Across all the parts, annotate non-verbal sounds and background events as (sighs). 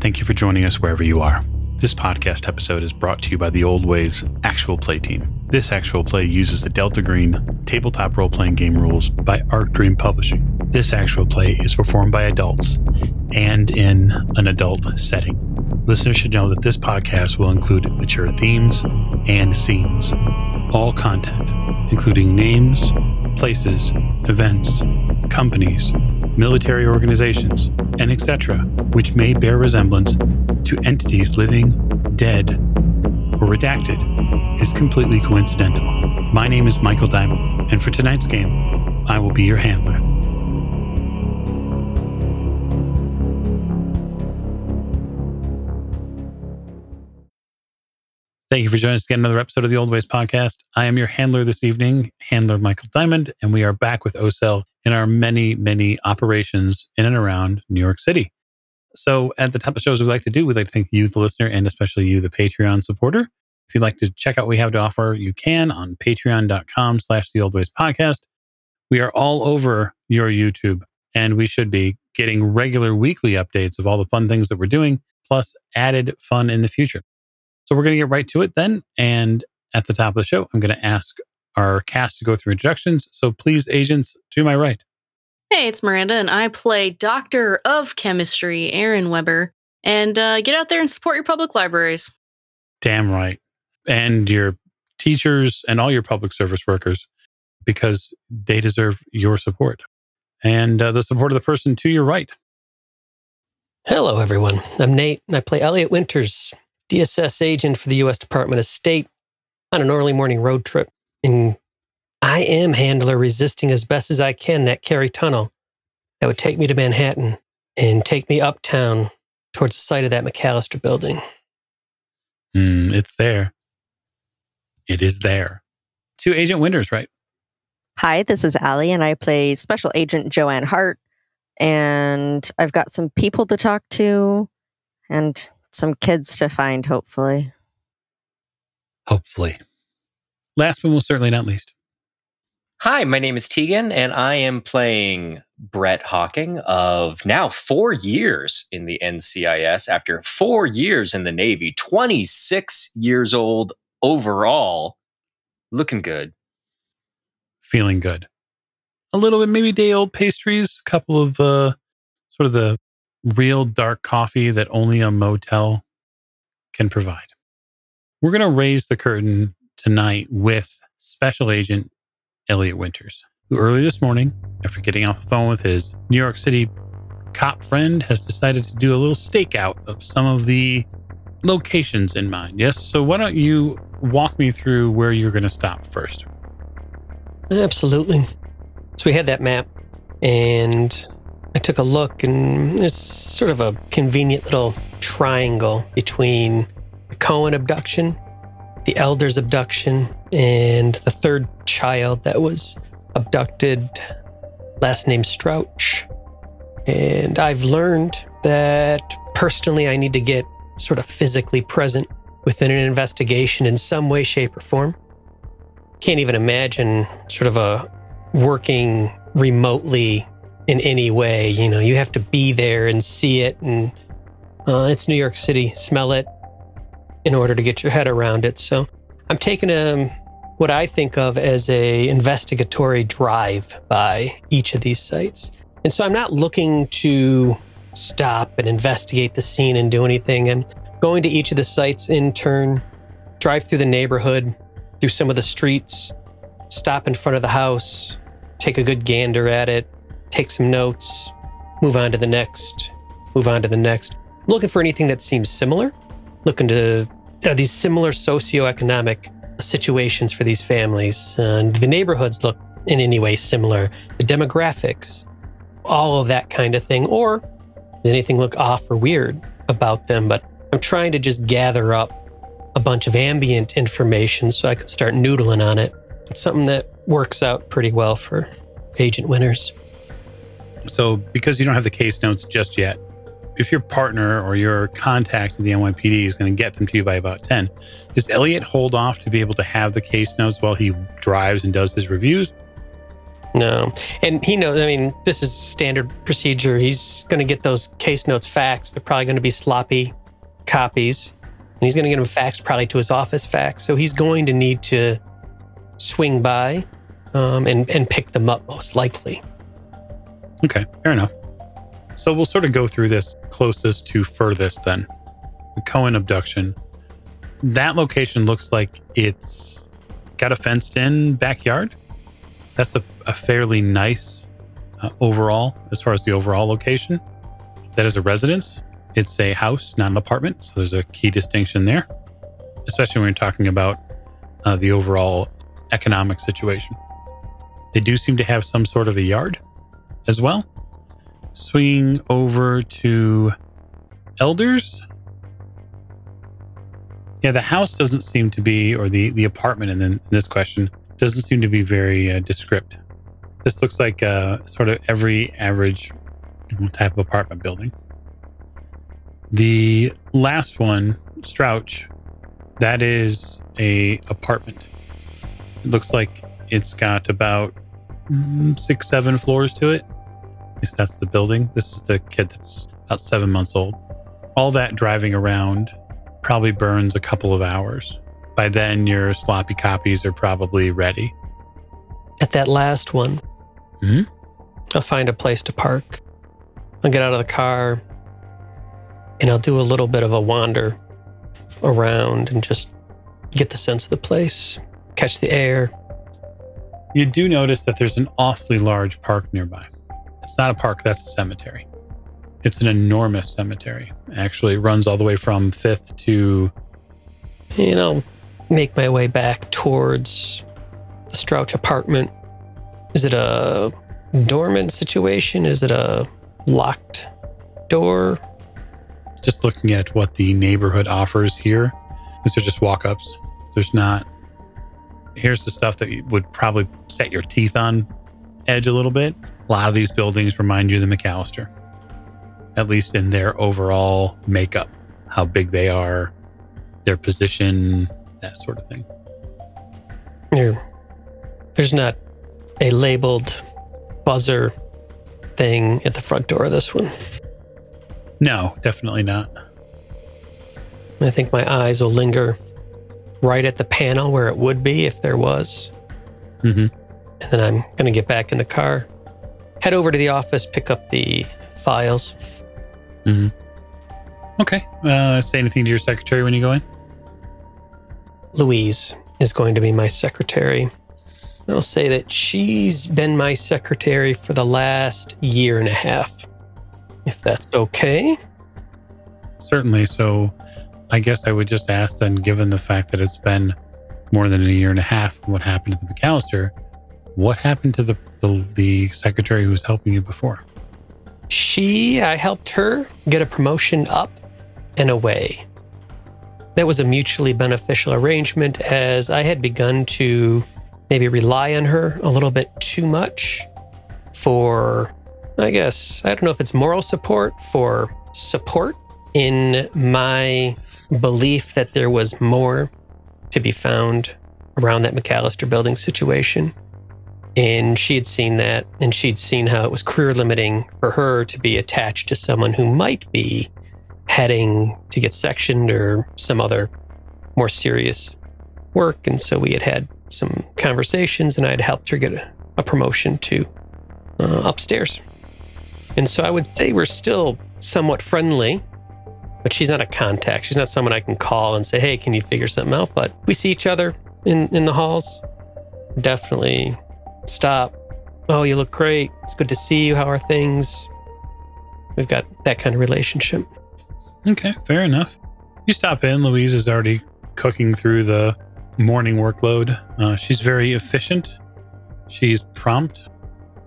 Thank you for joining us wherever you are. This podcast episode is brought to you by the Old Ways Actual Play team. This actual play uses the Delta Green tabletop role playing game rules by Arc Dream Publishing. This actual play is performed by adults and in an adult setting. Listeners should know that this podcast will include mature themes and scenes. All content, including names, places, events, companies, military organizations, and etc., which may bear resemblance to entities living, dead, or redacted, is completely coincidental. My name is Michael Diamond, and for tonight's game, I will be your handler. Thank you for joining us again another episode of the Old Ways podcast. I am your handler this evening, handler Michael Diamond, and we are back with O-Cell in our many, many operations in and around New York City. So at the top of shows we like to do, we'd like to thank you, the listener, and especially you, the Patreon supporter. If you'd like to check out what we have to offer, you can on patreon.com slash the old ways podcast. We are all over your YouTube, and we should be getting regular weekly updates of all the fun things that we're doing, plus added fun in the future. So we're going to get right to it then. And at the top of the show, I'm going to ask our cast to go through introductions. So please, agents, to my right. Hey, it's Miranda, and I play Doctor of Chemistry, Aaron Weber. And uh, get out there and support your public libraries. Damn right. And your teachers and all your public service workers, because they deserve your support and uh, the support of the person to your right. Hello, everyone. I'm Nate, and I play Elliot Winters, DSS agent for the U.S. Department of State on an early morning road trip. And I am handler resisting as best as I can that Carey tunnel that would take me to Manhattan and take me uptown towards the site of that McAllister building. Mm, it's there. It is there. To Agent Winters, right? Hi, this is Allie, and I play Special Agent Joanne Hart. And I've got some people to talk to and some kids to find, hopefully. Hopefully. Last but most certainly not least. Hi, my name is Tegan, and I am playing Brett Hawking of now four years in the NCIS after four years in the Navy, 26 years old overall. Looking good. Feeling good. A little bit, maybe day old pastries, a couple of uh, sort of the real dark coffee that only a motel can provide. We're going to raise the curtain tonight with Special Agent Elliot Winters, who early this morning, after getting off the phone with his New York City cop friend, has decided to do a little stakeout of some of the locations in mind. Yes. So why don't you walk me through where you're going to stop first? Absolutely. So we had that map, and I took a look, and it's sort of a convenient little triangle between the Cohen abduction, the Elders abduction, and the third child that was abducted, last name Strouch. And I've learned that personally, I need to get sort of physically present within an investigation in some way, shape, or form. Can't even imagine sort of a working remotely in any way. You know, you have to be there and see it, and uh, it's New York City, smell it in order to get your head around it. So I'm taking a what I think of as a investigatory drive by each of these sites. And so I'm not looking to stop and investigate the scene and do anything. I'm going to each of the sites in turn, drive through the neighborhood, through some of the streets, stop in front of the house, take a good gander at it, take some notes, move on to the next, move on to the next. I'm looking for anything that seems similar, looking to are these similar socioeconomic situations for these families. And the neighborhoods look in any way similar, the demographics, all of that kind of thing. Or does anything look off or weird about them? But I'm trying to just gather up a bunch of ambient information so I could start noodling on it. It's something that works out pretty well for Agent Winters. So, because you don't have the case notes just yet, if your partner or your contact in the NYPD is going to get them to you by about 10, does Elliot hold off to be able to have the case notes while he drives and does his reviews? No. And he knows, I mean, this is standard procedure. He's going to get those case notes faxed. They're probably going to be sloppy copies. And he's going to get them faxed probably to his office fax. So he's going to need to swing by um, and, and pick them up, most likely. Okay, fair enough. So we'll sort of go through this closest to furthest then. The Cohen abduction. That location looks like it's got a fenced in backyard. That's a, a fairly nice uh, overall, as far as the overall location. That is a residence. It's a house, not an apartment. So there's a key distinction there, especially when you're talking about uh, the overall economic situation. They do seem to have some sort of a yard as well. Swinging over to elders. Yeah, the house doesn't seem to be, or the the apartment in, in this question doesn't seem to be very uh, descript. This looks like uh, sort of every average type of apartment building. The last one, Strouch, that is a apartment. It looks like it's got about mm, six, seven floors to it. At that's the building. This is the kid that's about seven months old. All that driving around probably burns a couple of hours. By then, your sloppy copies are probably ready. At that last one, Hmm? I'll find a place to park. I'll get out of the car and I'll do a little bit of a wander around and just get the sense of the place, catch the air. You do notice that there's an awfully large park nearby. It's not a park, that's a cemetery. It's an enormous cemetery. Actually, it runs all the way from 5th to And I'll make my way back towards the Strouch apartment. Is it a dormant situation? Is it a locked door? just looking at what the neighborhood offers here. These are just walk ups. There's not. Here's the stuff that would probably set your teeth on edge a little bit. A lot of these buildings remind you of the McAllister, at least in their overall makeup, how big they are, their position, that sort of thing. There, there's not a labeled buzzer thing at the front door of this one. No, definitely not. I think my eyes will linger right at the panel where it would be if there was. Mhm. And then I'm going to get back in the car, head over to the office, pick up the files. Okay. Uh, say anything to your secretary when you go in? Louise is going to be my secretary. I'll say that she's been my secretary for the last year and a half. If that's okay. Certainly. So I guess I would just ask then, given the fact that it's been more than a year and a half, what happened to the McAllister? What happened to the, the, the secretary who was helping you before? She, I helped her get a promotion up and away. That was a mutually beneficial arrangement as I had begun to maybe rely on her a little bit too much for, I guess, I don't know if it's moral support, for support in my belief that there was more to be found around that McAllister building situation. And she had seen that, and she'd seen how it was career limiting for her to be attached to someone who might be heading to get sectioned or some other more serious work. And so we had had some conversations, and I had helped her get a, a promotion to uh, upstairs. And so I would say we're still somewhat friendly, but she's not a contact. She's not someone I can call and say, hey, can you figure something out? But we see each other in, in the halls. Definitely stop. Oh, you look great. It's good to see you. How are things? We've got that kind of relationship. Okay, fair enough. You stop in. Louise is already cooking through the morning workload. Uh, she's very efficient. She's prompt.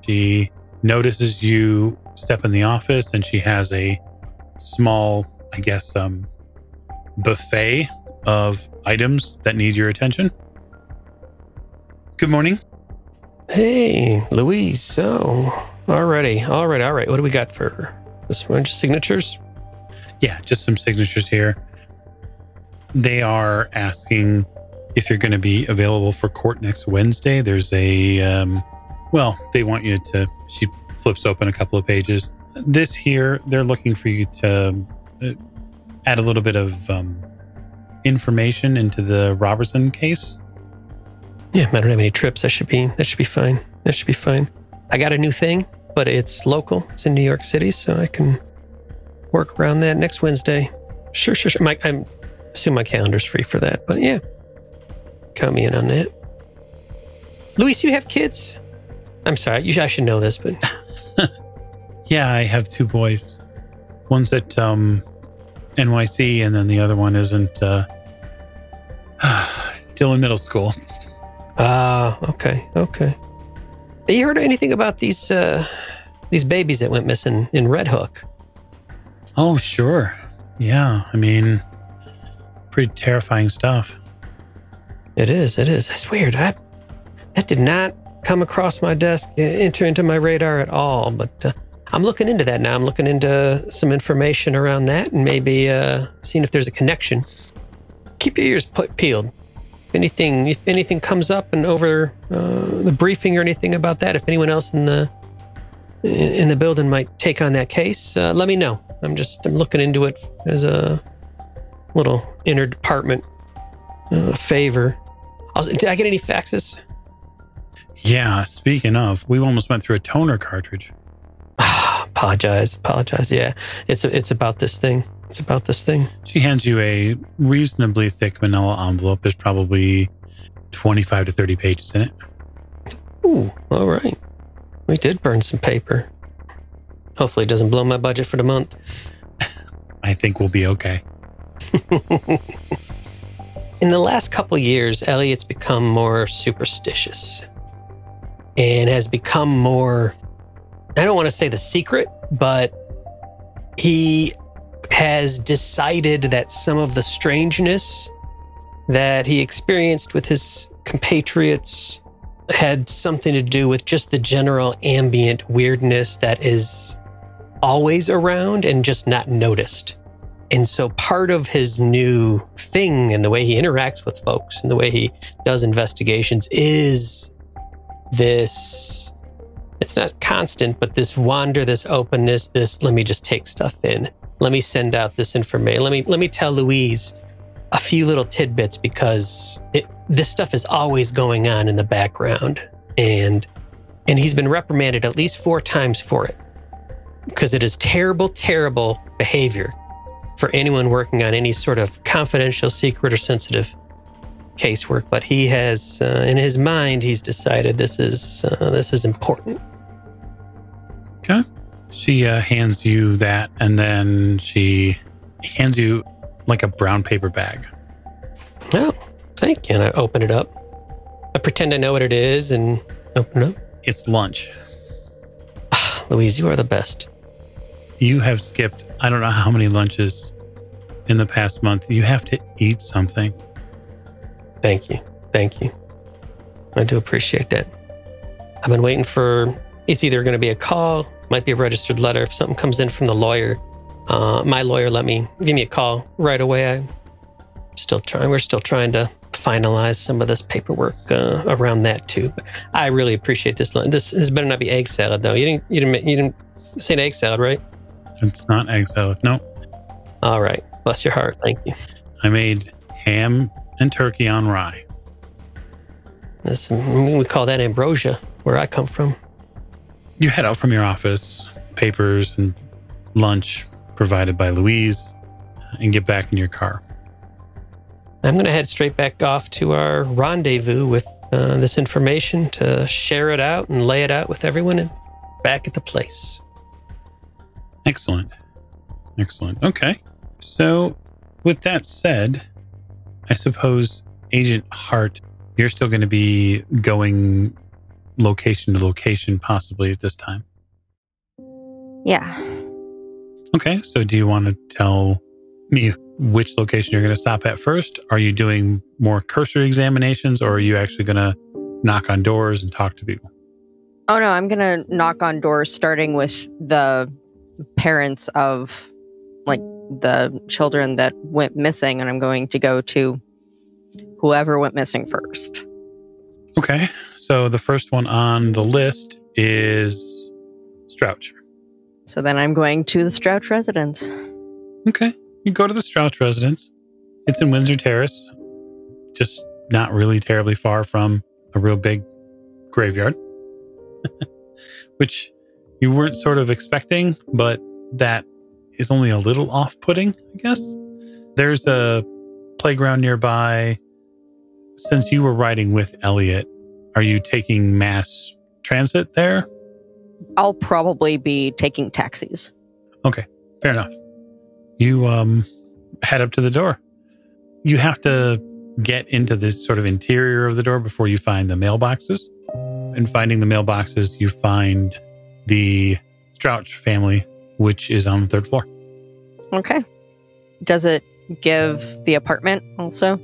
She notices you step in the office and she has a small, I guess, um, buffet of items that need your attention. Good morning. Hey, Louise. So, already, all right, all right. What do we got for this one? Just signatures? Yeah, just some signatures here. They are asking if you're going to be available for court next Wednesday. There's a um, Well, they want you to. She flips open a couple of pages. This here, they're looking for you to uh, add a little bit of um, information into the Robertson case. Yeah, I don't have any trips. That should be that should be fine. That should be fine. I got a new thing, but it's local. It's in New York City, so I can work around that next Wednesday. Sure, sure, sure. My, I'm assume my calendar's free for that, but yeah, count me in on that. Louise, you have kids? I'm sorry, you, I should know this, but (laughs) Yeah, I have two boys. One's at um, NYC, and then the other one isn't. Uh, (sighs) still in middle school. Ah, okay, okay. Have you heard anything about these uh, these babies that went missing in Red Hook? Oh, sure. Yeah, I mean, pretty terrifying stuff. It is. It is. That's weird. I, that did not come across my desk, uh, enter into my radar at all. But uh, I'm looking into that now. I'm looking into some information around that and maybe uh, seeing if there's a connection. Keep your ears peeled. If anything, if anything comes up and over uh, the briefing or anything about that, if anyone else in the in the building might take on that case, uh, let me know. I'm just I'm looking into it as a little inner department uh, favor. Also, did I get any faxes? Yeah, speaking of, we almost went through a toner cartridge. (sighs) apologize, apologize. Yeah, it's it's about this thing. It's about this thing. She hands you a reasonably thick manila envelope. There's probably 25 to 30 pages in it. Ooh, all right. We did burn some paper. Hopefully, it doesn't blow my budget for the month. (laughs) I think we'll be okay. (laughs) In the last couple years, Elliot's become more superstitious and has become more, I don't want to say the secret, but he has decided that some of the strangeness that he experienced with his compatriots had something to do with just the general ambient weirdness that is always around and just not noticed. And so part of his new thing and the way he interacts with folks and the way he does investigations is this it's not constant, but this wander, this openness, this let me just take stuff in. Let me send out this information. Let me let me tell Louise a few little tidbits because it, this stuff is always going on in the background and and he's been reprimanded at least 4 times for it because it is terrible terrible behavior for anyone working on any sort of confidential, secret, or sensitive casework. But he has, uh, in his mind, he's decided this is uh, this is important. Okay. She uh, hands you that, and then she hands you like a brown paper bag. Oh, thank you. And I open it up. I pretend I know what it is and open it up. It's lunch. (sighs) Louise, you are the best. You have skipped, I don't know how many lunches in the past month. You have to eat something. Thank you. Thank you. I do appreciate that. I've been waiting for it's either going to be a call, might be a registered letter. If something comes in from the lawyer, uh, my lawyer let me give me a call right away. I'm still trying. We're still trying to finalize some of this paperwork uh, around that too. But I really appreciate this. This this better not be egg salad though. You didn't you didn't you didn't say an egg salad, right? It's not egg salad. No, All right. Bless your heart. Thank you. I made ham and turkey on rye. This, we call that ambrosia where I come from. You head out from your office, papers and lunch provided by Louise, and get back in your car. I'm going to head straight back off to our rendezvous with uh, this information to share it out and lay it out with everyone and back at the place. Excellent. Excellent. Okay. So, with that said, I suppose Agent Hart, you're still going to be going location to location possibly at this time. Yeah. Okay. So, do you want to tell me which location you're going to stop at first? Are you doing more cursory examinations or are you actually going to knock on doors and talk to people? Oh no, I'm gonna knock on doors, starting with the parents of like the children that went missing, and I'm going to go to whoever went missing first. Okay. So the first one on the list is Strouch. So then I'm going to the Strouch residence. Okay. You go to the Strouch residence. It's in Windsor Terrace, just not really terribly far from a real big graveyard, (laughs) which you weren't sort of expecting, but that is only a little off putting, I guess. There's a playground nearby. Since you were riding with Elliot, are you taking mass transit there? I'll probably be taking taxis. Okay, fair enough. You um head up to the door. You have to get into the sort of interior of the door before you find the mailboxes. And finding the mailboxes, you find the Strouch family, which is on the third floor. Okay. Does it give the apartment also?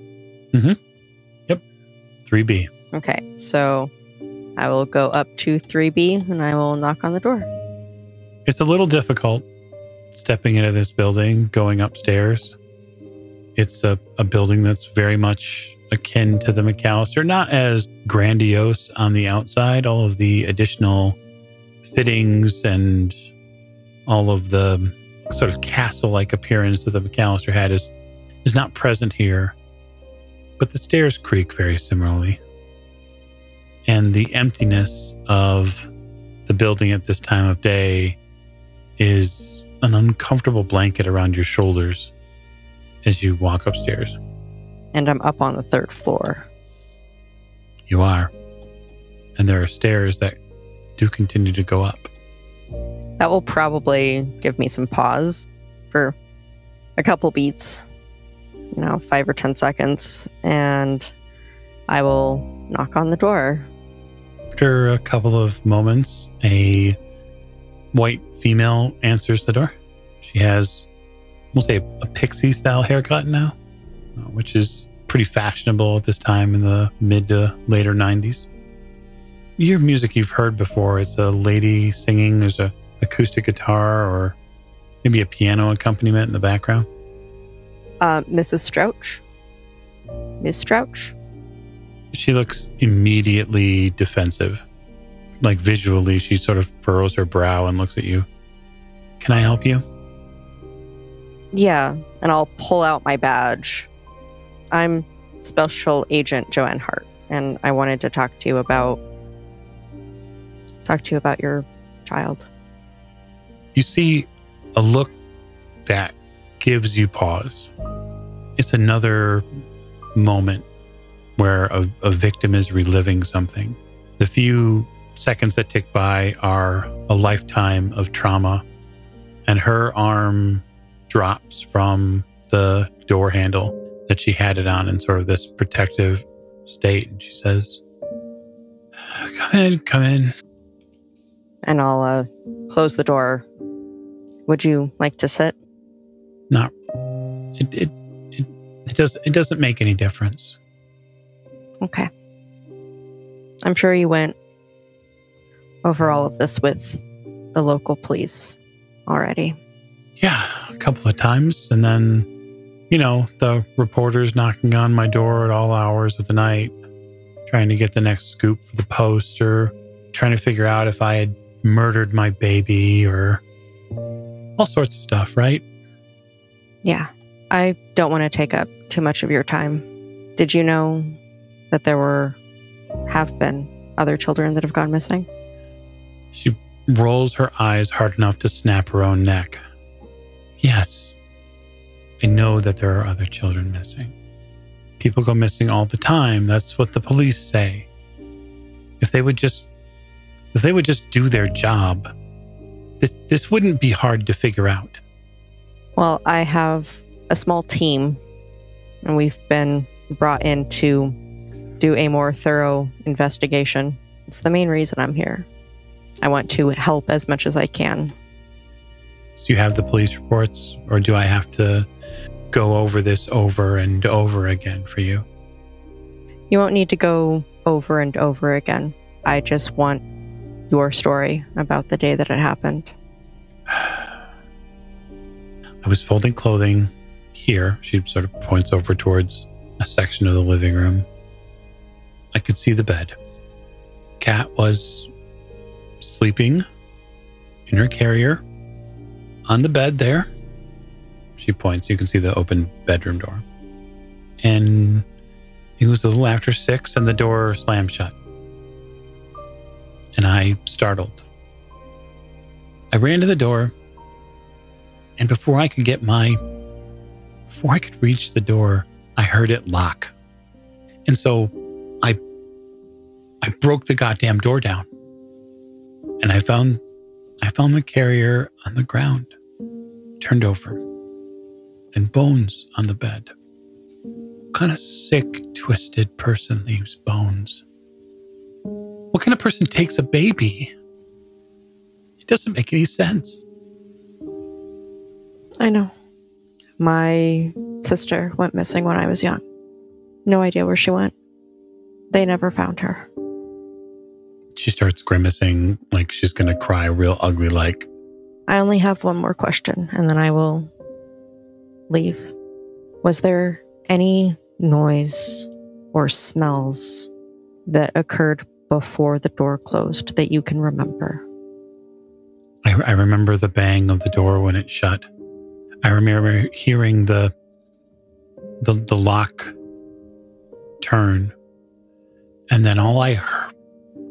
3B. Okay. So I will go up to 3B and I will knock on the door. It's a little difficult stepping into this building, going upstairs. It's a, a building that's very much akin to the McAllister, not as grandiose on the outside. All of the additional fittings and all of the sort of castle like appearance that the McAllister had is, is not present here. But the stairs creak very similarly. And the emptiness of the building at this time of day is an uncomfortable blanket around your shoulders as you walk upstairs. And I'm up on the third floor. You are. And there are stairs that do continue to go up. That will probably give me some pause for a couple beats, you know, five or 10 seconds, and I will knock on the door. After a couple of moments, a white female answers the door. She has, we'll say, a pixie style haircut now, uh, which is pretty fashionable at this time in the mid to later 90s. You hear music you've heard before. It's a lady singing, there's a acoustic guitar or maybe a piano accompaniment in the background. Uh, Mrs. Strouch? Miss Strouch? She looks immediately defensive. Like visually, she sort of furrows her brow and looks at you. Can I help you? Yeah, and I'll pull out my badge. I'm Special Agent Joanne Hart, and I wanted to talk to you about talk to you about your child. You see a look that gives you pause. It's another moment where a, a victim is reliving something. The few seconds that tick by are a lifetime of trauma, and her arm drops from the door handle that she had it on in sort of this protective state. And she says, Come in, come in. And I'll uh, close the door. Would you like to sit? Not it it, it it does it doesn't make any difference. Okay. I'm sure you went over all of this with the local police already. Yeah, a couple of times. And then, you know, the reporters knocking on my door at all hours of the night, trying to get the next scoop for the post or trying to figure out if I had murdered my baby or all sorts of stuff, right? Yeah. I don't want to take up too much of your time. Did you know that there were, have been other children that have gone missing? She rolls her eyes hard enough to snap her own neck. Yes, I know that there are other children missing. People go missing all the time. That's what the police say. If they would just if they would just do their job, this this wouldn't be hard to figure out. Well, I have a small team, and we've been brought in to do a more thorough investigation. It's the main reason I'm here. I want to help as much as I can. Do you have the police reports or do I have to go over this over and over again for you? You won't need to go over and over again. I just want your story about the day that it happened. I was folding clothing here. She sort of points over towards a section of the living room. I could see the bed. cat was sleeping in her carrier on the bed there. She points. You can see the open bedroom door. And it was a little after six, and the door slammed shut. And I startled. I ran to the door, and before I could get my, before I could reach the door, I heard it lock. And so I, I broke the goddamn door down, and I found, I found the carrier on the ground, turned over, and bones on the bed. What kind of sick, twisted person leaves bones? What kind of person takes a baby? It doesn't make any sense. I know. My sister went missing when I was young. No idea where she went. They never found her. She starts grimacing like she's going to cry real ugly like. I only have one more question and then I will leave. Was there any noise or smells that occurred before the door closed that you can remember? I, I remember the bang of the door when it shut. I remember hearing the the the lock turn, and then all I heard,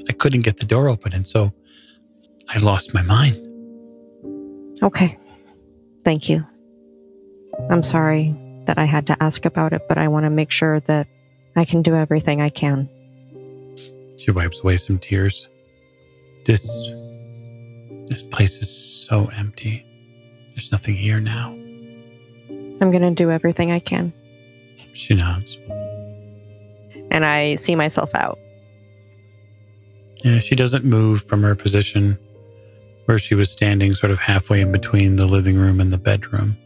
I couldn't get the door open, and so I lost my mind. Okay. Thank you. I'm sorry that I had to ask about it, but I want to make sure that I can do everything I can. She wipes away some tears. This this place is so empty. There's nothing here now. I'm going to do everything I can. She nods. And I see myself out. Yeah, she doesn't move from her position where she was standing sort of halfway in between the living room and the bedroom.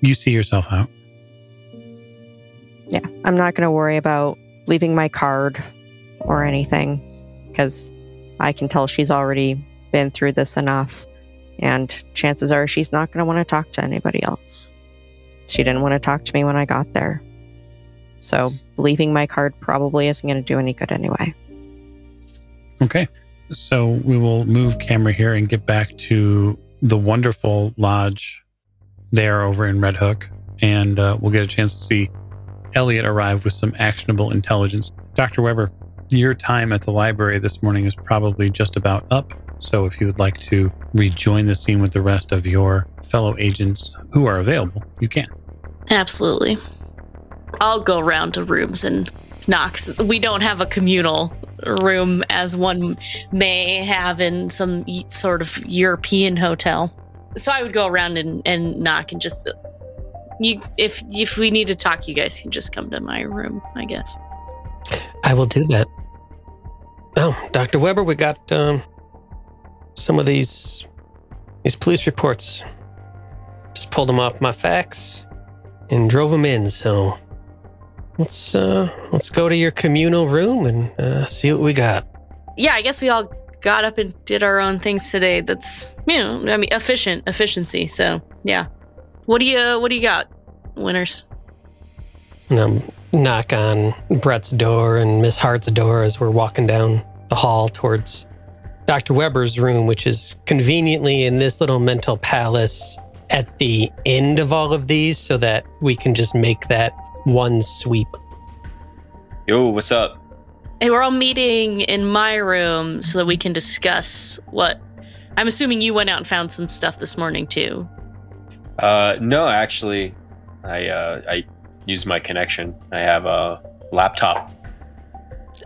You see yourself out. Yeah, I'm not going to worry about leaving my card or anything because I can tell she's already been through this enough. And chances are she's not going to want to talk to anybody else. She didn't want to talk to me when I got there. So leaving my card probably isn't going to do any good anyway. Okay. So we will move camera here and get back to the wonderful lodge there over in Red Hook. And uh, we'll get a chance to see Elliot arrive with some actionable intelligence. Dr. Weber, your time at the library this morning is probably just about up. So if you would like to rejoin the scene with the rest of your fellow agents who are available, you can. Absolutely. I'll go around to rooms and knocks. We don't have a communal room as one may have in some sort of European hotel. So I would go around and, and knock and just you if if we need to talk, you guys can just come to my room, I guess. I will do that. Oh, Dr. Weber, we got um, some of these these police reports. Just pulled them off my fax and drove them in. So let's uh, let's go to your communal room and uh, see what we got. Yeah, I guess we all got up and did our own things today. That's you know, I mean, efficient efficiency. So yeah. What do you what do you got, Winters? And I'm knock on Brett's door and Miss Hart's door as we're walking down the hall towards Dr. Weber's room, which is conveniently in this little mental palace at the end of all of these so that we can just make that one sweep. Yo, what's up? Hey, we're all meeting in my room so that we can discuss what. I'm assuming you went out and found some stuff this morning too. Uh, no, actually, I uh, I use my connection. I have a laptop.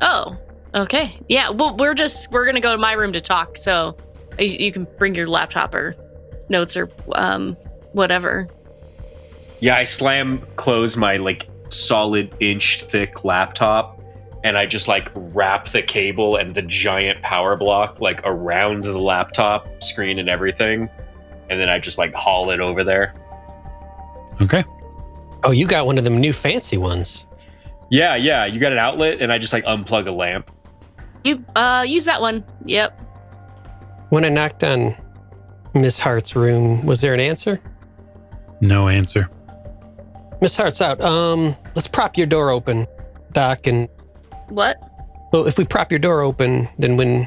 Oh, okay. Yeah, well, we're just we're gonna go to my room to talk. So you, you can bring your laptop or notes or um whatever. Yeah, I slam close my like solid inch thick laptop and I just like wrap the cable and the giant power block like around the laptop screen and everything. And then I just like haul it over there. Okay. Oh, you got one of them new fancy ones. Yeah, yeah. You got an outlet and I just like unplug a lamp. You uh use that one. Yep. When I knocked on Miss Hart's room, was there an answer? No answer. Miss Hart's out. Um, let's prop your door open, Doc, and What? Well, if we prop your door open, then when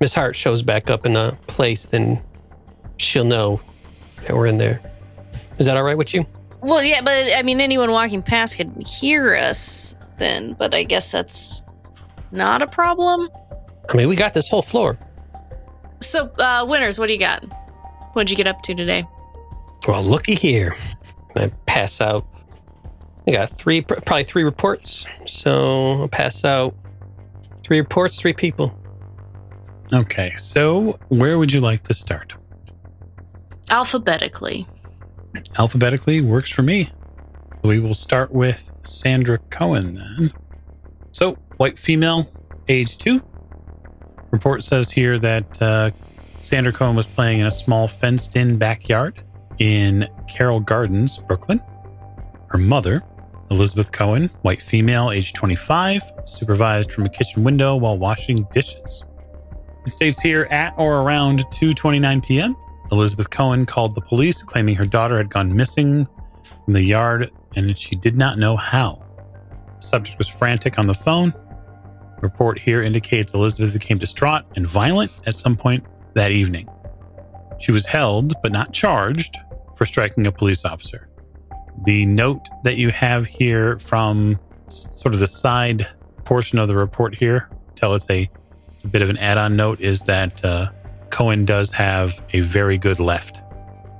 Miss Hart shows back up in the place, then she'll know that we're in there. Is that all right with you? Well, yeah, but I mean, anyone walking past could hear us then, but I guess that's not a problem. I mean, we got this whole floor. So, uh, Winters, what do you got? What'd you get up to today? Well, looky here. I pass out. I got three, probably three reports. So I'll pass out three reports, three people. Okay, so where would you like to start? Alphabetically. Alphabetically works for me. We will start with Sandra Cohen then. So, white female, age two. Report says here that uh, Sandra Cohen was playing in a small fenced in backyard in Carroll Gardens, Brooklyn. Her mother, Elizabeth Cohen, white female, age 25, supervised from a kitchen window while washing dishes. It states here at or around 2:29 p.m. Elizabeth Cohen called the police claiming her daughter had gone missing from the yard and she did not know how. The subject was frantic on the phone. Report here indicates Elizabeth became distraught and violent at some point that evening. She was held but not charged for striking a police officer. The note that you have here from sort of the side portion of the report here, tell it's a, a bit of an add-on note, is that uh, Cohen does have a very good left.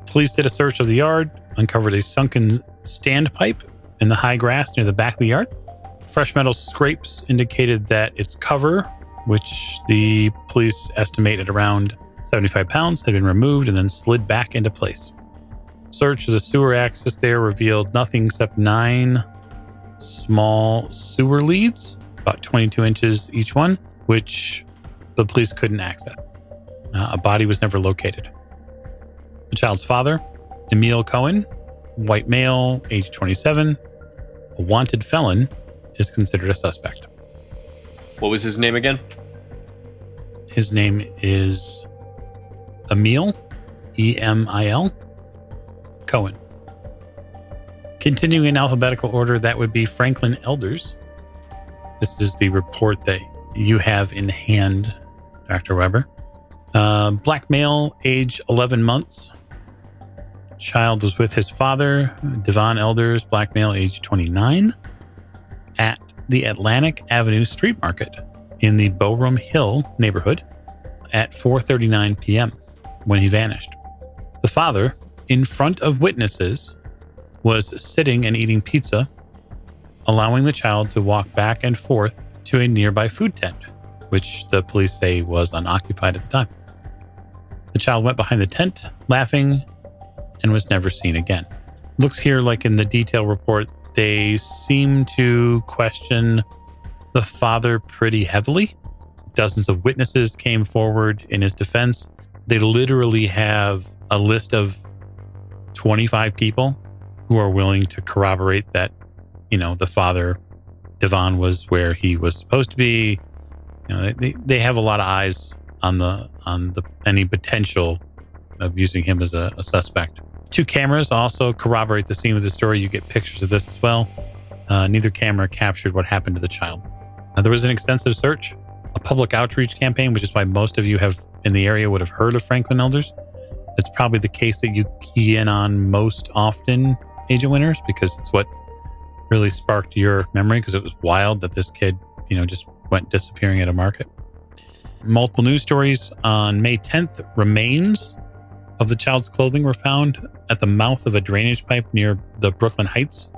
Police did a search of the yard, uncovered a sunken standpipe in the high grass near the back of the yard. Fresh metal scrapes indicated that its cover, which the police estimate at around 75 pounds, had been removed and then slid back into place. Search of the sewer access there revealed nothing except nine small sewer leads, about 22 inches each one, which the police couldn't access. Uh, a body was never located. The child's father, Emil Cohen, white male, age 27, a wanted felon, is considered a suspect. What was his name again? His name is Emil, E M I L, Cohen. Continuing in alphabetical order, that would be Franklin Elders. This is the report that you have in hand, Dr. Weber. Uh, black male, age 11 months. Child was with his father, Devon Elders, black male, age 29, at the Atlantic Avenue Street Market in the Boerum Hill neighborhood at 4:39 p.m. when he vanished. The father, in front of witnesses, was sitting and eating pizza, allowing the child to walk back and forth to a nearby food tent, which the police say was unoccupied at the time. The child went behind the tent, laughing, and was never seen again. Looks here like in the detail report, they seem to question the father pretty heavily. Dozens of witnesses came forward in his defense. They literally have a list of 25 people who are willing to corroborate that, you know, the father, Devon, was where he was supposed to be. You know, they, they have a lot of eyes on the on the any potential of using him as a, a suspect. Two cameras also corroborate the scene of the story. You get pictures of this as well. Uh, neither camera captured what happened to the child. There was an extensive search, a public outreach campaign, which is why most of you have in the area would have heard of Franklin Elders. It's probably the case that you key in on most often, Agent Winters, because it's what really sparked your memory. Because it was wild that this kid, you know, just went disappearing at a market. Multiple news stories on May 10th. Remains of the child's clothing were found at the mouth of a drainage pipe near the Brooklyn Heights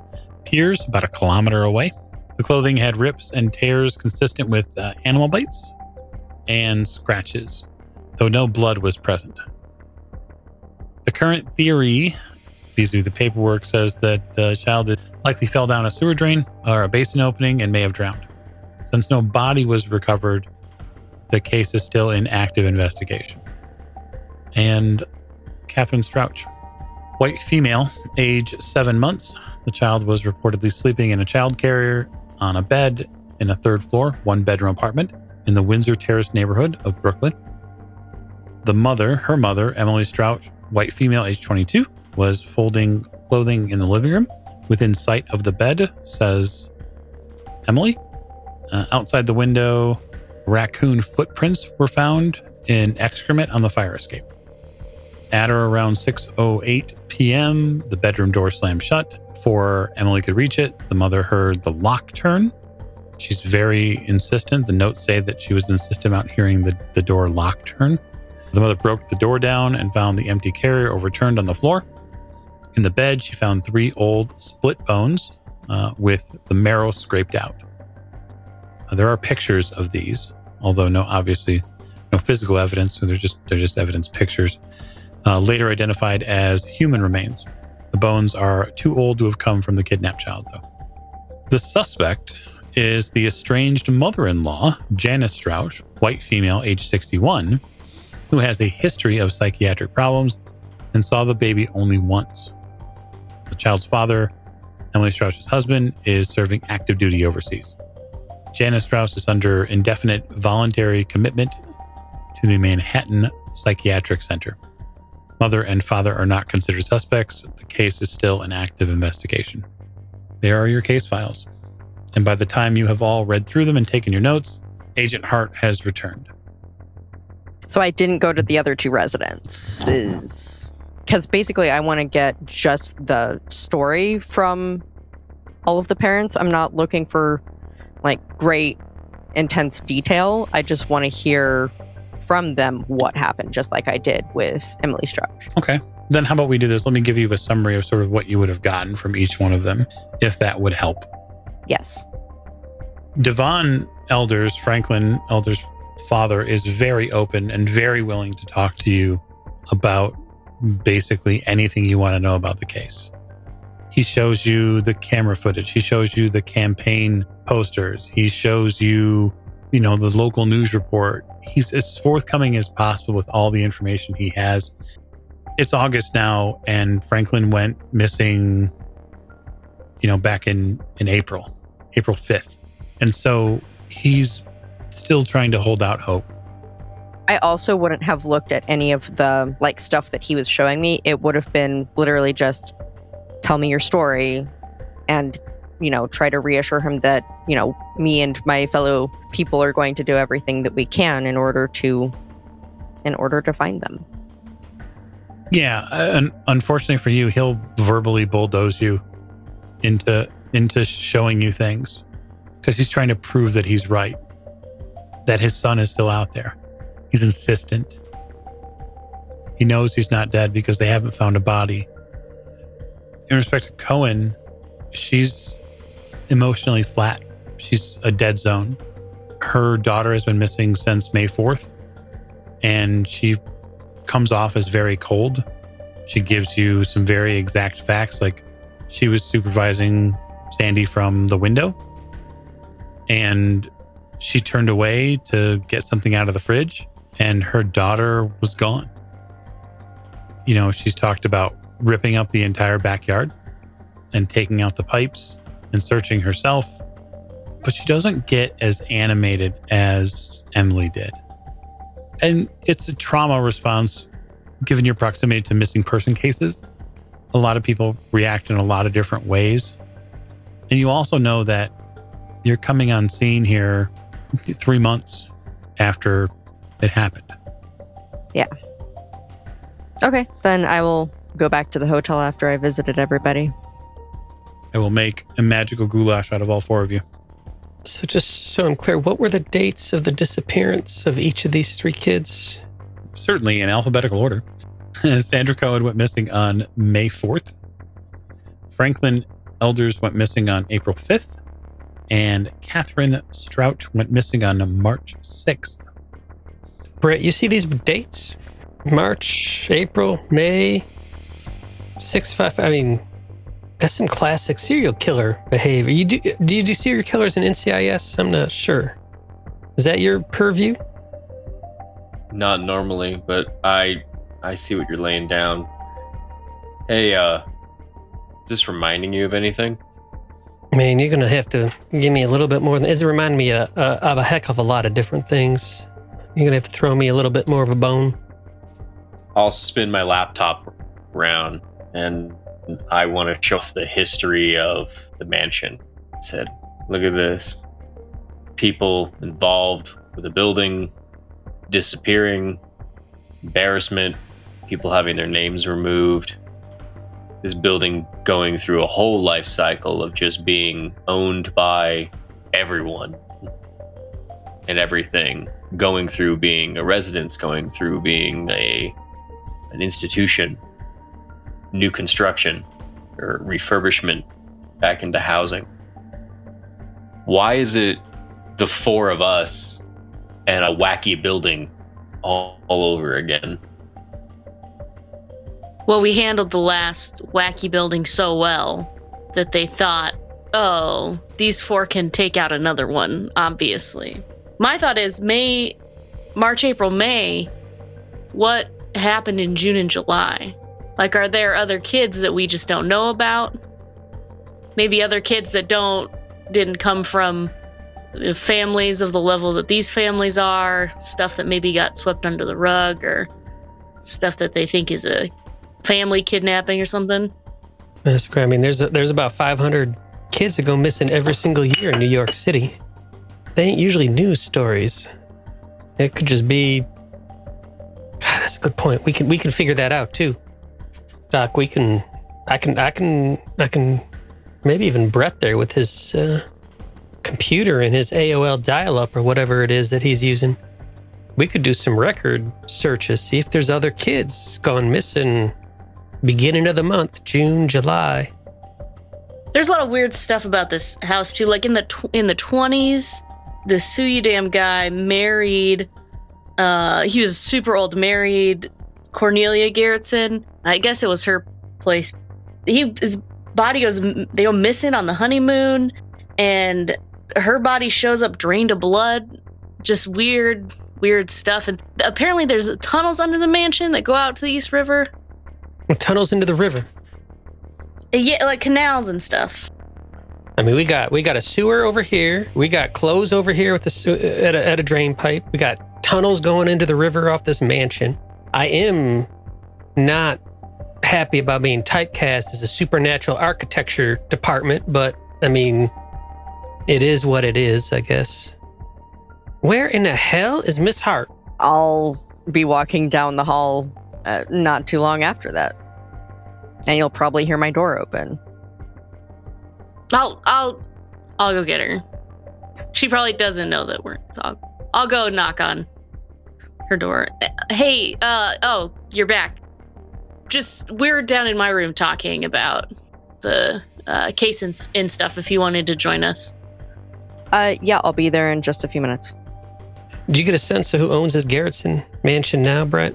piers, about a kilometer away. The clothing had rips and tears consistent with uh, animal bites and scratches, though no blood was present. The current theory, vis-a-vis the paperwork, says that the child likely fell down a sewer drain or a basin opening and may have drowned. Since no body was recovered, the case is still in active investigation. And Catherine Strouch, white female, age seven months. The child was reportedly sleeping in a child carrier on a bed in a third floor, one bedroom apartment in the Windsor Terrace neighborhood of Brooklyn. The mother, her mother, Emily Strouch, white female, age 22, was folding clothing in the living room within sight of the bed, says Emily. Uh, outside the window, raccoon footprints were found in excrement on the fire escape. At or around 6:08 p.m., the bedroom door slammed shut. Before Emily could reach it, the mother heard the lock turn. She's very insistent. The notes say that she was insistent about hearing the, the door lock turn. The mother broke the door down and found the empty carrier overturned on the floor. In the bed, she found three old split bones uh, with the marrow scraped out. Uh, there are pictures of these, although no obviously no physical evidence. So they're just they're just evidence pictures. Uh, later identified as human remains. The bones are too old to have come from the kidnapped child, though. The suspect is the estranged mother-in-law, Janice Strouch, white female, age 61, who has a history of psychiatric problems and saw the baby only once. The child's father, Emily Strauss's husband, is serving active duty overseas. Janice Strauss is under indefinite voluntary commitment to the Manhattan Psychiatric Center. Mother and father are not considered suspects. The case is still an active investigation. There are your case files. And by the time you have all read through them and taken your notes, Agent Hart has returned. So I didn't go to the other two residences because basically I want to get just the story from all of the parents. I'm not looking for like great intense detail. I just want to hear from them what happened, just like I did with Emily Strouch. Okay. Then how about we do this? Let me give you a summary of sort of what you would have gotten from each one of them, if that would help. Yes. Devon Elders, Franklin Elders' father, is very open and very willing to talk to you about basically anything you want to know about the case. He shows you the camera footage. He shows you the campaign posters. He shows you, you know, the local news report. He's as forthcoming as possible with all the information he has. It's August now, and Franklin went missing, you know, back in in April, April fifth, and so he's still trying to hold out hope. I also wouldn't have looked at any of the like stuff that he was showing me. It would have been literally just tell me your story and you know try to reassure him that you know me and my fellow people are going to do everything that we can in order to in order to find them. Yeah, uh, and unfortunately for you, he'll verbally bulldoze you into into showing you things because he's trying to prove that he's right, that his son is still out there. He's insistent. He knows he's not dead because they haven't found a body. In respect to Cohen, she's emotionally flat. She's a dead zone. Her daughter has been missing since May 4th, and she comes off as very cold. She gives you some very exact facts, like she was supervising Sandy from the window, and she turned away to get something out of the fridge, and her daughter was gone. You know, she's talked about ripping up the entire backyard and taking out the pipes and searching herself, but she doesn't get as animated as Emily did. And it's a trauma response given your proximity to missing person cases. A lot of people react in a lot of different ways. And you also know that you're coming on scene here three months after it happened. Yeah. Okay, then I will go back to the hotel after I visited everybody. I will make a magical goulash out of all four of you. So, just so I'm clear, what were the dates of the disappearance of each of these three kids? Certainly in alphabetical order. (laughs) Sandra Cohen went missing on May 4th. Franklin Elders went missing on April 5th. And Catherine Strouch went missing on March 6th. Brett, you see these dates? March, April, May, 6 5. I mean, that's some classic serial killer behavior. You do, do you do serial killers in NCIS? I'm not sure. Is that your purview? Not normally, but I I see what you're laying down. Hey, uh, is this reminding you of anything? I mean, you're gonna have to give me a little bit more. Than, it's reminding me of, uh, of a heck of a lot of different things. You're gonna have to throw me a little bit more of a bone. I'll spin my laptop around and I want to show the history of the mansion. I said, look at this. people involved with the building disappearing, embarrassment, people having their names removed. This building going through a whole life cycle of just being owned by everyone and everything, going through being a residence, going through being a an institution, new construction or refurbishment back into housing. Why is it the four of us and a wacky building all, all over again? Well, we handled the last wacky building so well that they thought, oh, these four can take out another one, obviously. My thought is May, March, April, May, what happened in June and July? Like, are there other kids that we just don't know about? Maybe other kids that don't, didn't come from families of the level that these families are, stuff that maybe got swept under the rug, or stuff that they think is a family kidnapping or something. That's great. I mean, there's a, there's about 500 kids that go missing every single year in New York City. They ain't usually news stories. It could just be. God, (sighs) that's a good point. We can we can figure that out too, Doc. We can. I can. I can. I can. Maybe even Brett there with his uh, computer and his AOL dial-up or whatever it is that he's using. We could do some record searches, see if there's other kids gone missing beginning of the month, June, July. There's a lot of weird stuff about this house too. Like in the tw- in the 20s, the Suydam guy married. Uh, he was super old, married Cornelia Garrettson. I guess it was her place. He his body goes they go missing on the honeymoon, and her body shows up drained of blood. Just weird, weird stuff. And apparently, there's tunnels under the mansion that go out to the East River. Tunnels into the river. Yeah, like canals and stuff. I mean, we got we got a sewer over here. We got clothes over here with the at a, at a drain pipe. We got tunnels going into the river off this mansion. I am not happy about being typecast as a supernatural architecture department, but I mean, it is what it is, I guess. Where in the hell is Miss Hart? I'll be walking down the hall uh, not too long after that. And you'll probably hear my door open. I'll I'll I'll go get her. She probably doesn't know that we're so I'll, I'll go knock on her door. Hey, uh oh, you're back. Just we're down in my room talking about the uh, case and, and stuff. If you wanted to join us, Uh, yeah, I'll be there in just a few minutes. Did you get a sense of who owns this Garrettson mansion now, Brett?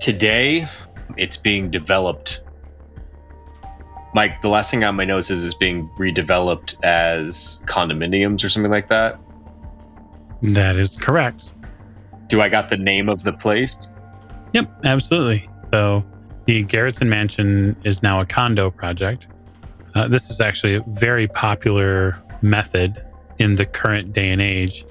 Today, it's being developed. Mike, the last thing on my nose is it's being redeveloped as condominiums or something like that. That is correct. Do I got the name of the place? Yep, absolutely. So the Garrettson Mansion is now a condo project. Uh, this is actually a very popular method in the current day and age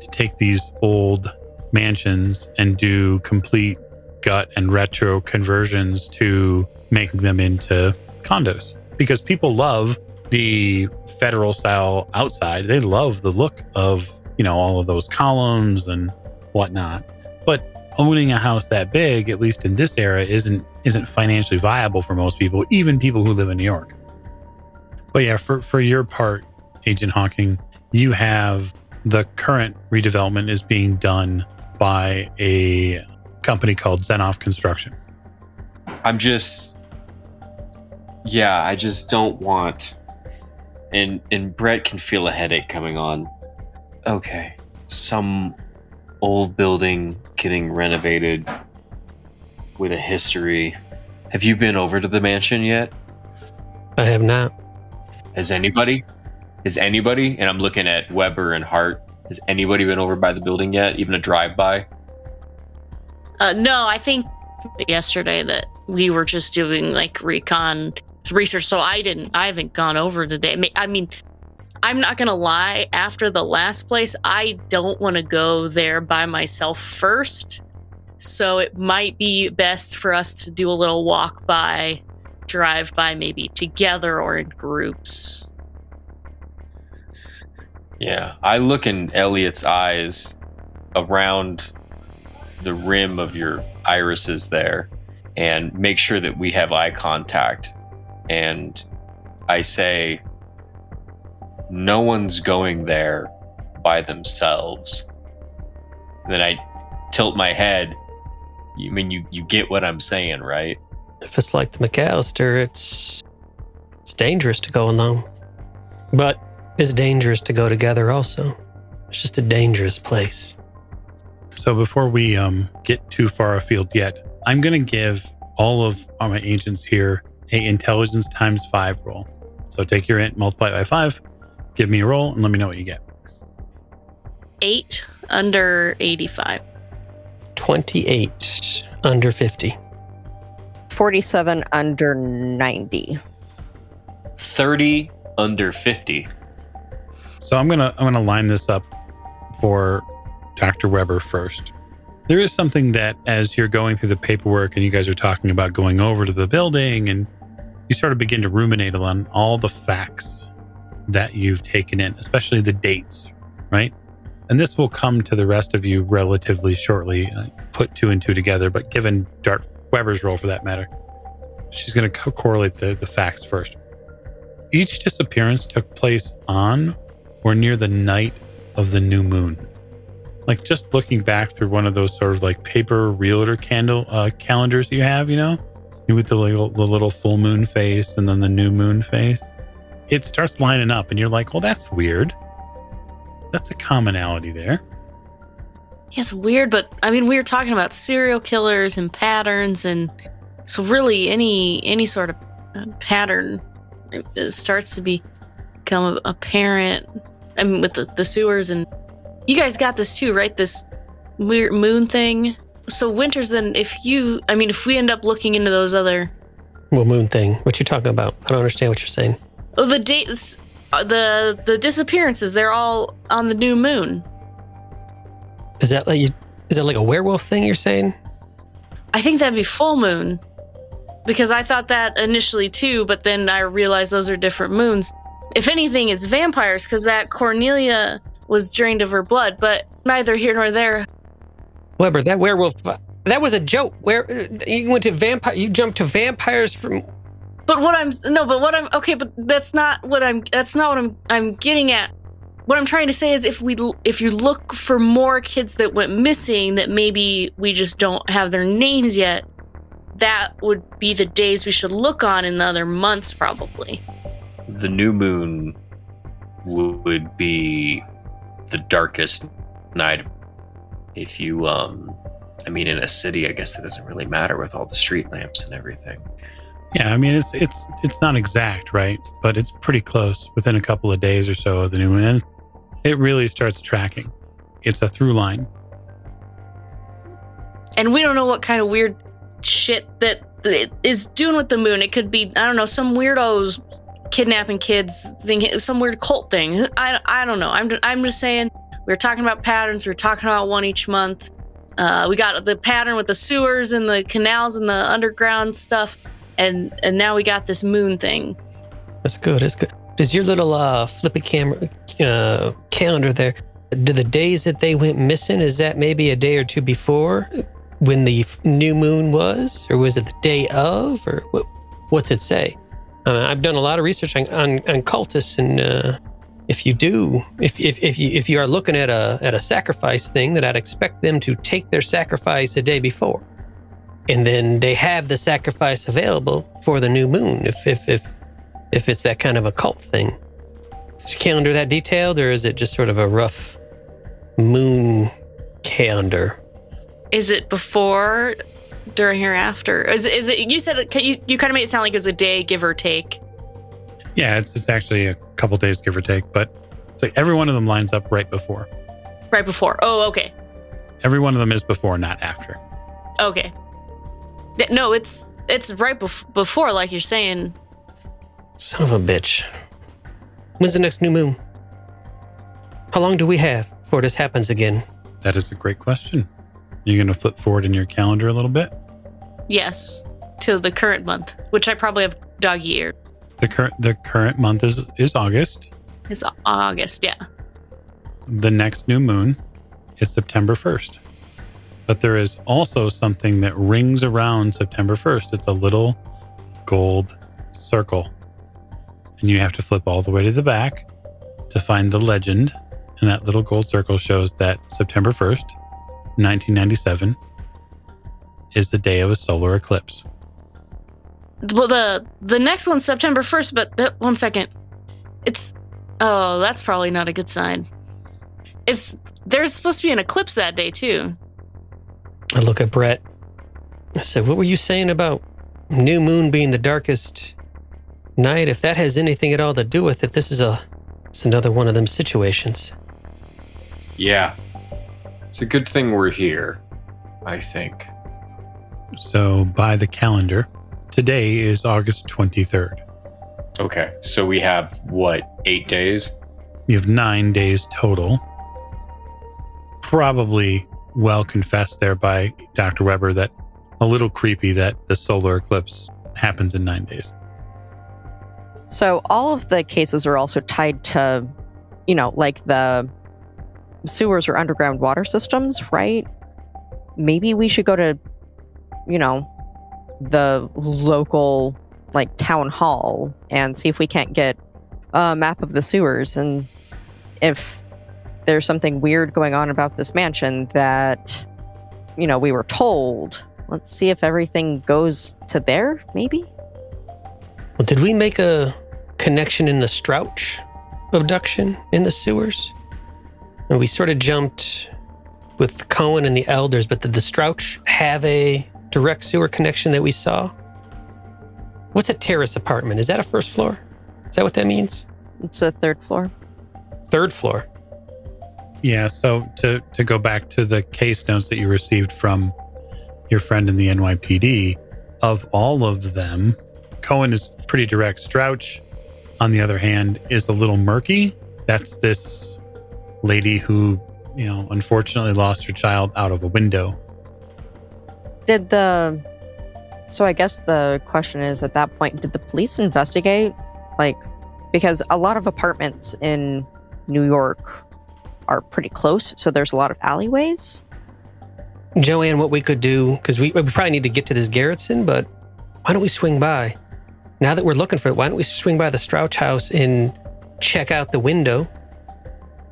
to take these old mansions and do complete gut and retro conversions to making them into condos because people love the federal style outside. They love the look of, you know, all of those columns and whatnot. But owning a house that big, at least in this era, isn't isn't financially viable for most people, even people who live in New York. But yeah, for, for your part, Agent Hawking, you have the current redevelopment is being done by a company called Zenoff Construction. I'm just Yeah, I just don't want and and Brett can feel a headache coming on. Okay. Some old building getting renovated with a history. Have you been over to the mansion yet? I have not. Has anybody? Has anybody? And I'm looking at Weber and Hart. Has anybody been over by the building yet? Even a drive by? uh, no, I think yesterday that we were just doing like recon research, so I didn't. I haven't gone over today. Ma- I mean, I'm not gonna lie. After the last place, I don't want to go there by myself first. So it might be best for us to do a little walk by, drive by, maybe together or in groups. Yeah, I look in Elliot's eyes around the rim of your irises there and make sure that we have eye contact. And I say, no one's going there by themselves. then I tilt my head. You mean you, you get what I'm saying, right? If it's like the McAllister, it's it's dangerous to go alone. But it's dangerous to go together also. It's just a dangerous place. So before we um, get too far afield yet, I'm going to give all of all my agents here a intelligence times five roll. So take your int, multiply it by five, give me a roll, and let me know what you get. Eight under 85. 28 under 50. 47 under 90. 30 under 50. So I'm gonna I'm gonna line this up for Dr. Weber first. There is something that as you're going through the paperwork and you guys are talking about going over to the building and you sort of begin to ruminate on all the facts that you've taken in, especially the dates, right? And this will come to the rest of you relatively shortly, uh, put two and two together. But given Dart Weber's roll for that matter, she's going to co- correlate the, the facts first. Each disappearance took place on or near the night of the new moon. Like just looking back through one of those sort of like paper realtor candle uh, calendars you have, you know, with the little, the little full moon face and then the new moon face, it starts lining up, and you're like, well, that's weird. That's a commonality there. Yeah, it's weird, but I mean, we were talking about serial killers and patterns, and so really, any any sort of uh, pattern it, it starts to be become apparent. I mean, with the, the sewers, and you guys got this too, right? This weird moon thing. So winters, then, if you, I mean, if we end up looking into those other, Well, moon thing. What you talking about? I don't understand what you're saying. Oh, the dates, uh, the the disappearances, they're all on the new moon. Is that like you? Is that like a werewolf thing you're saying? I think that'd be full moon. Because I thought that initially too, but then I realized those are different moons. If anything, it's vampires, because that Cornelia was drained of her blood, but neither here nor there. Weber, that werewolf. That was a joke. Where you went to vampire? You jumped to vampires from. But what I'm no, but what I'm okay, but that's not what I'm that's not what I'm I'm getting at. What I'm trying to say is if we if you look for more kids that went missing that maybe we just don't have their names yet, that would be the days we should look on in the other months probably. The new moon would be the darkest night. If you, um, I mean, in a city, I guess it doesn't really matter with all the street lamps and everything. Yeah, I mean it's it's it's not exact, right? But it's pretty close. Within a couple of days or so of the new moon, it really starts tracking. It's a through line. and we don't know what kind of weird shit that is doing with the moon. It could be I don't know some weirdos kidnapping kids, thing, some weird cult thing. I, I don't know. I'm I'm just saying we are talking about patterns. We are talking about one each month. Uh, we got the pattern with the sewers and the canals and the underground stuff, and and now we got this moon thing. That's good. That's good. Does your little uh, flippy camera uh, calendar there? Do the days that they went missing? Is that maybe a day or two before when the new moon was, or was it the day of, or what, what's it say? Uh, I've done a lot of research on on, on cultists, and uh, if you do, if, if if you if you are looking at a at a sacrifice thing, that I'd expect them to take their sacrifice a day before, and then they have the sacrifice available for the new moon. If if if if it's that kind of a cult thing. Is your calendar that detailed, or is it just sort of a rough moon calendar? Is it before, during, or after? Is it, is it? You said it, you you kind of made it sound like it was a day, give or take. Yeah, it's it's actually a couple days give or take, but it's like every one of them lines up right before. Right before. Oh, okay. Every one of them is before, not after. Okay. Th- No, it's it's right bef- before, like you're saying. Son of a bitch. When's the next new moon? How long do we have before this happens again? That is a great question. You're going to flip forward in your calendar a little bit. Yes, to the current month, which I probably have doggy ear. The current the current month is is August. It's August, yeah. the next new moon is September 1st. But there is also something that rings around September 1st. It's a little gold circle. And you have to flip all the way to the back to find the legend. And that little gold circle shows that September 1st, 1997, is the day of a solar eclipse. Well, the the next one's September first, but uh, one second, it's oh, that's probably not a good sign. It's there's supposed to be an eclipse that day too. I look at Brett. I said, What were you saying about new moon being the darkest night? If that has anything at all to do with it, this is a it's another one of them situations. Yeah. It's a good thing we're here, I think. So, by the calendar, today is August 23rd. Okay. So we have what, eight days? You have nine days total. Probably well confessed there by Dr. Weber that a little creepy that the solar eclipse happens in nine days. So all of the cases are also tied to, you know, like the sewers or underground water systems, right? Maybe we should go to, you know, the local like town hall and see if we can't get a map of the sewers and if there's something weird going on about this mansion that you know we were told let's see if everything goes to there maybe Well, did we make a connection in the Strouch abduction in the sewers? And we sort of jumped with Cohen and the elders, but did the Strouch have a direct sewer connection that we saw? What's a terrace apartment? Is that a first floor? Is that what that means? it's a third floor Third floor. Yeah, so to, to go back to the case notes that you received from your friend in the NYPD, of all of them, Cohen is pretty direct. Strouch, on the other hand, is a little murky. That's this lady who, you know, unfortunately lost her child out of a window. did the so i guess the question is at that point did the police investigate like because a lot of apartments in new york are pretty close so there's a lot of alleyways Joanne, what we could do, because we, we probably need to get to this Garrettson, but why don't we swing by? Now that we're looking for it, why don't we swing by the Strouch house and check out the window?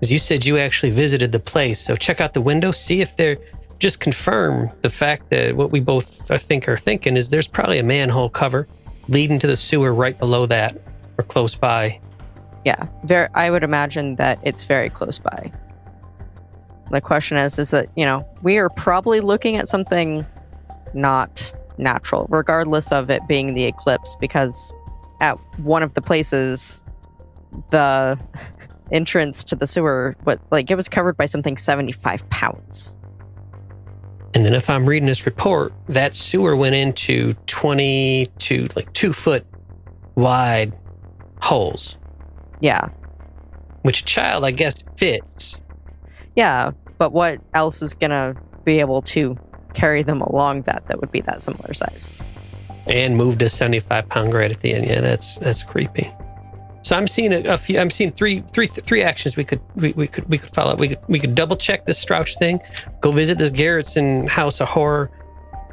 As you said, you actually visited the place. So check out the window, see if they're just confirm the fact that what we both, I think, are thinking is there's probably a manhole cover leading to the sewer right below that or close by. Yeah very i would imagine that it's very close by. The question is is that you know we are probably looking at something not natural regardless of it being the eclipse because at one of the places the (laughs) entrance to the sewer what like it was covered by something 75 pounds. And then if I'm reading this report, that sewer went into 20 to like two foot wide holes, yeah which a child, I guess, fits. yeah but what else is gonna be able to carry them along that that would be that similar size and moved a 75 pound grade at the end. Yeah, that's that's creepy. So I'm seeing a, a few. I'm seeing three, three, three actions we could we, we could we could follow. We could we could double check this Strouch thing, go visit this Garrettson House of Horror,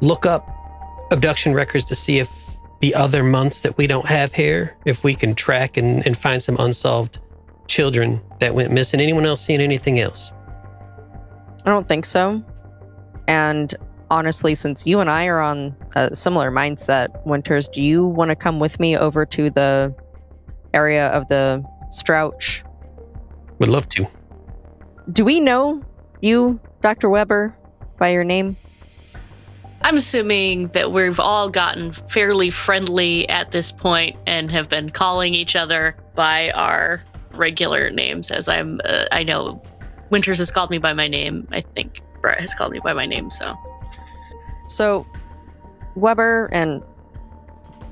look up abduction records to see if the other months that we don't have here, if we can track and, and find some unsolved children that went missing. Anyone else seeing anything else? I don't think so. And honestly, since you and I are on a similar mindset, Winters, do you want to come with me over to the area of the Strouch? Would love to. Do we know you, Dr. Weber, by your name? I'm assuming that we've all gotten fairly friendly at this point and have been calling each other by our regular names. As I'm, uh, I know Winters has called me by my name. I think Brett has called me by my name. So So, Weber and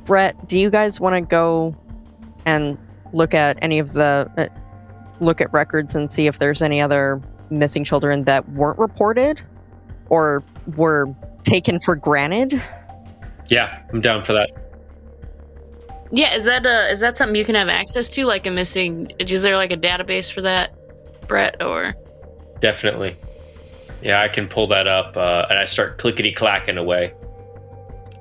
Brett, do you guys want to go and look at any of the uh, look at records and see if there's any other missing children that weren't reported or were taken for granted? Yeah, I'm down for that. yeah, is that uh is that something you can have access to? Like a missing? Is there like a database for that? Brett, or Definitely. Yeah, I can pull that up, uh, and I start clickety clacking away.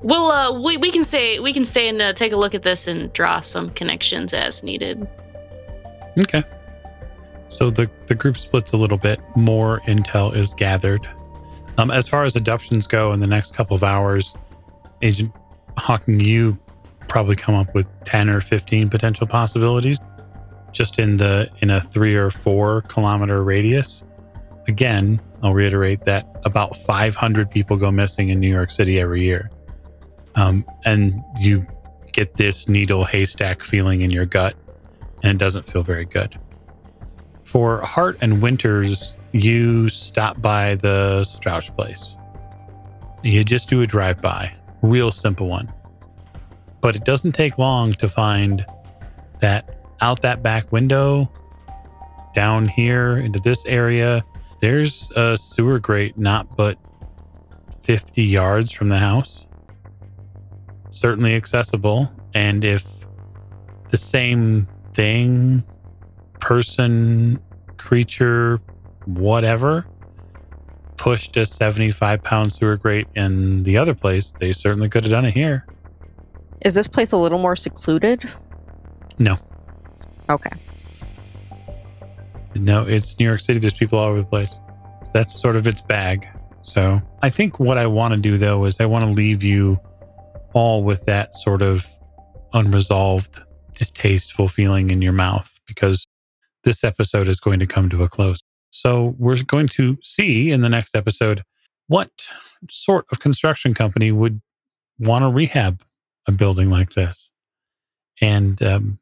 we'll uh we, we can stay we can stay and uh, take a look at this and draw some connections as needed. Okay. So the, the group splits a little bit. More intel is gathered. Um, as far as adoptions go, in the next couple of hours, Agent Hawking, you probably come up with ten or fifteen potential possibilities, just in the in a three or four kilometer radius. Again, I'll reiterate that about 500 people go missing in New York City every year, um, and you get this needle haystack feeling in your gut, and it doesn't feel very good. For Hart and Winters, you stop by the Strouch place. You just do a drive by, real simple one. But it doesn't take long to find that out that back window, down here into this area, there's a sewer grate not but 50 yards from the house. Certainly accessible. And if the same thing, person, creature, whatever, pushed a 75 pound sewer grate in the other place, they certainly could have done it here. Is this place a little more secluded? No. Okay. No, it's New York City. There's people all over the place. That's sort of its bag. So I think what I want to do, though, is I want to leave you all with that sort of unresolved, distasteful feeling in your mouth because this episode is going to come to a close. So we're going to see in the next episode what sort of construction company would want to rehab a building like this. And um,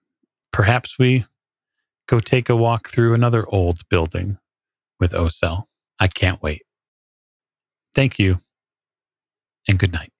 perhaps we go take a walk through another old building with O-Cell. I can't wait. Thank you and good night.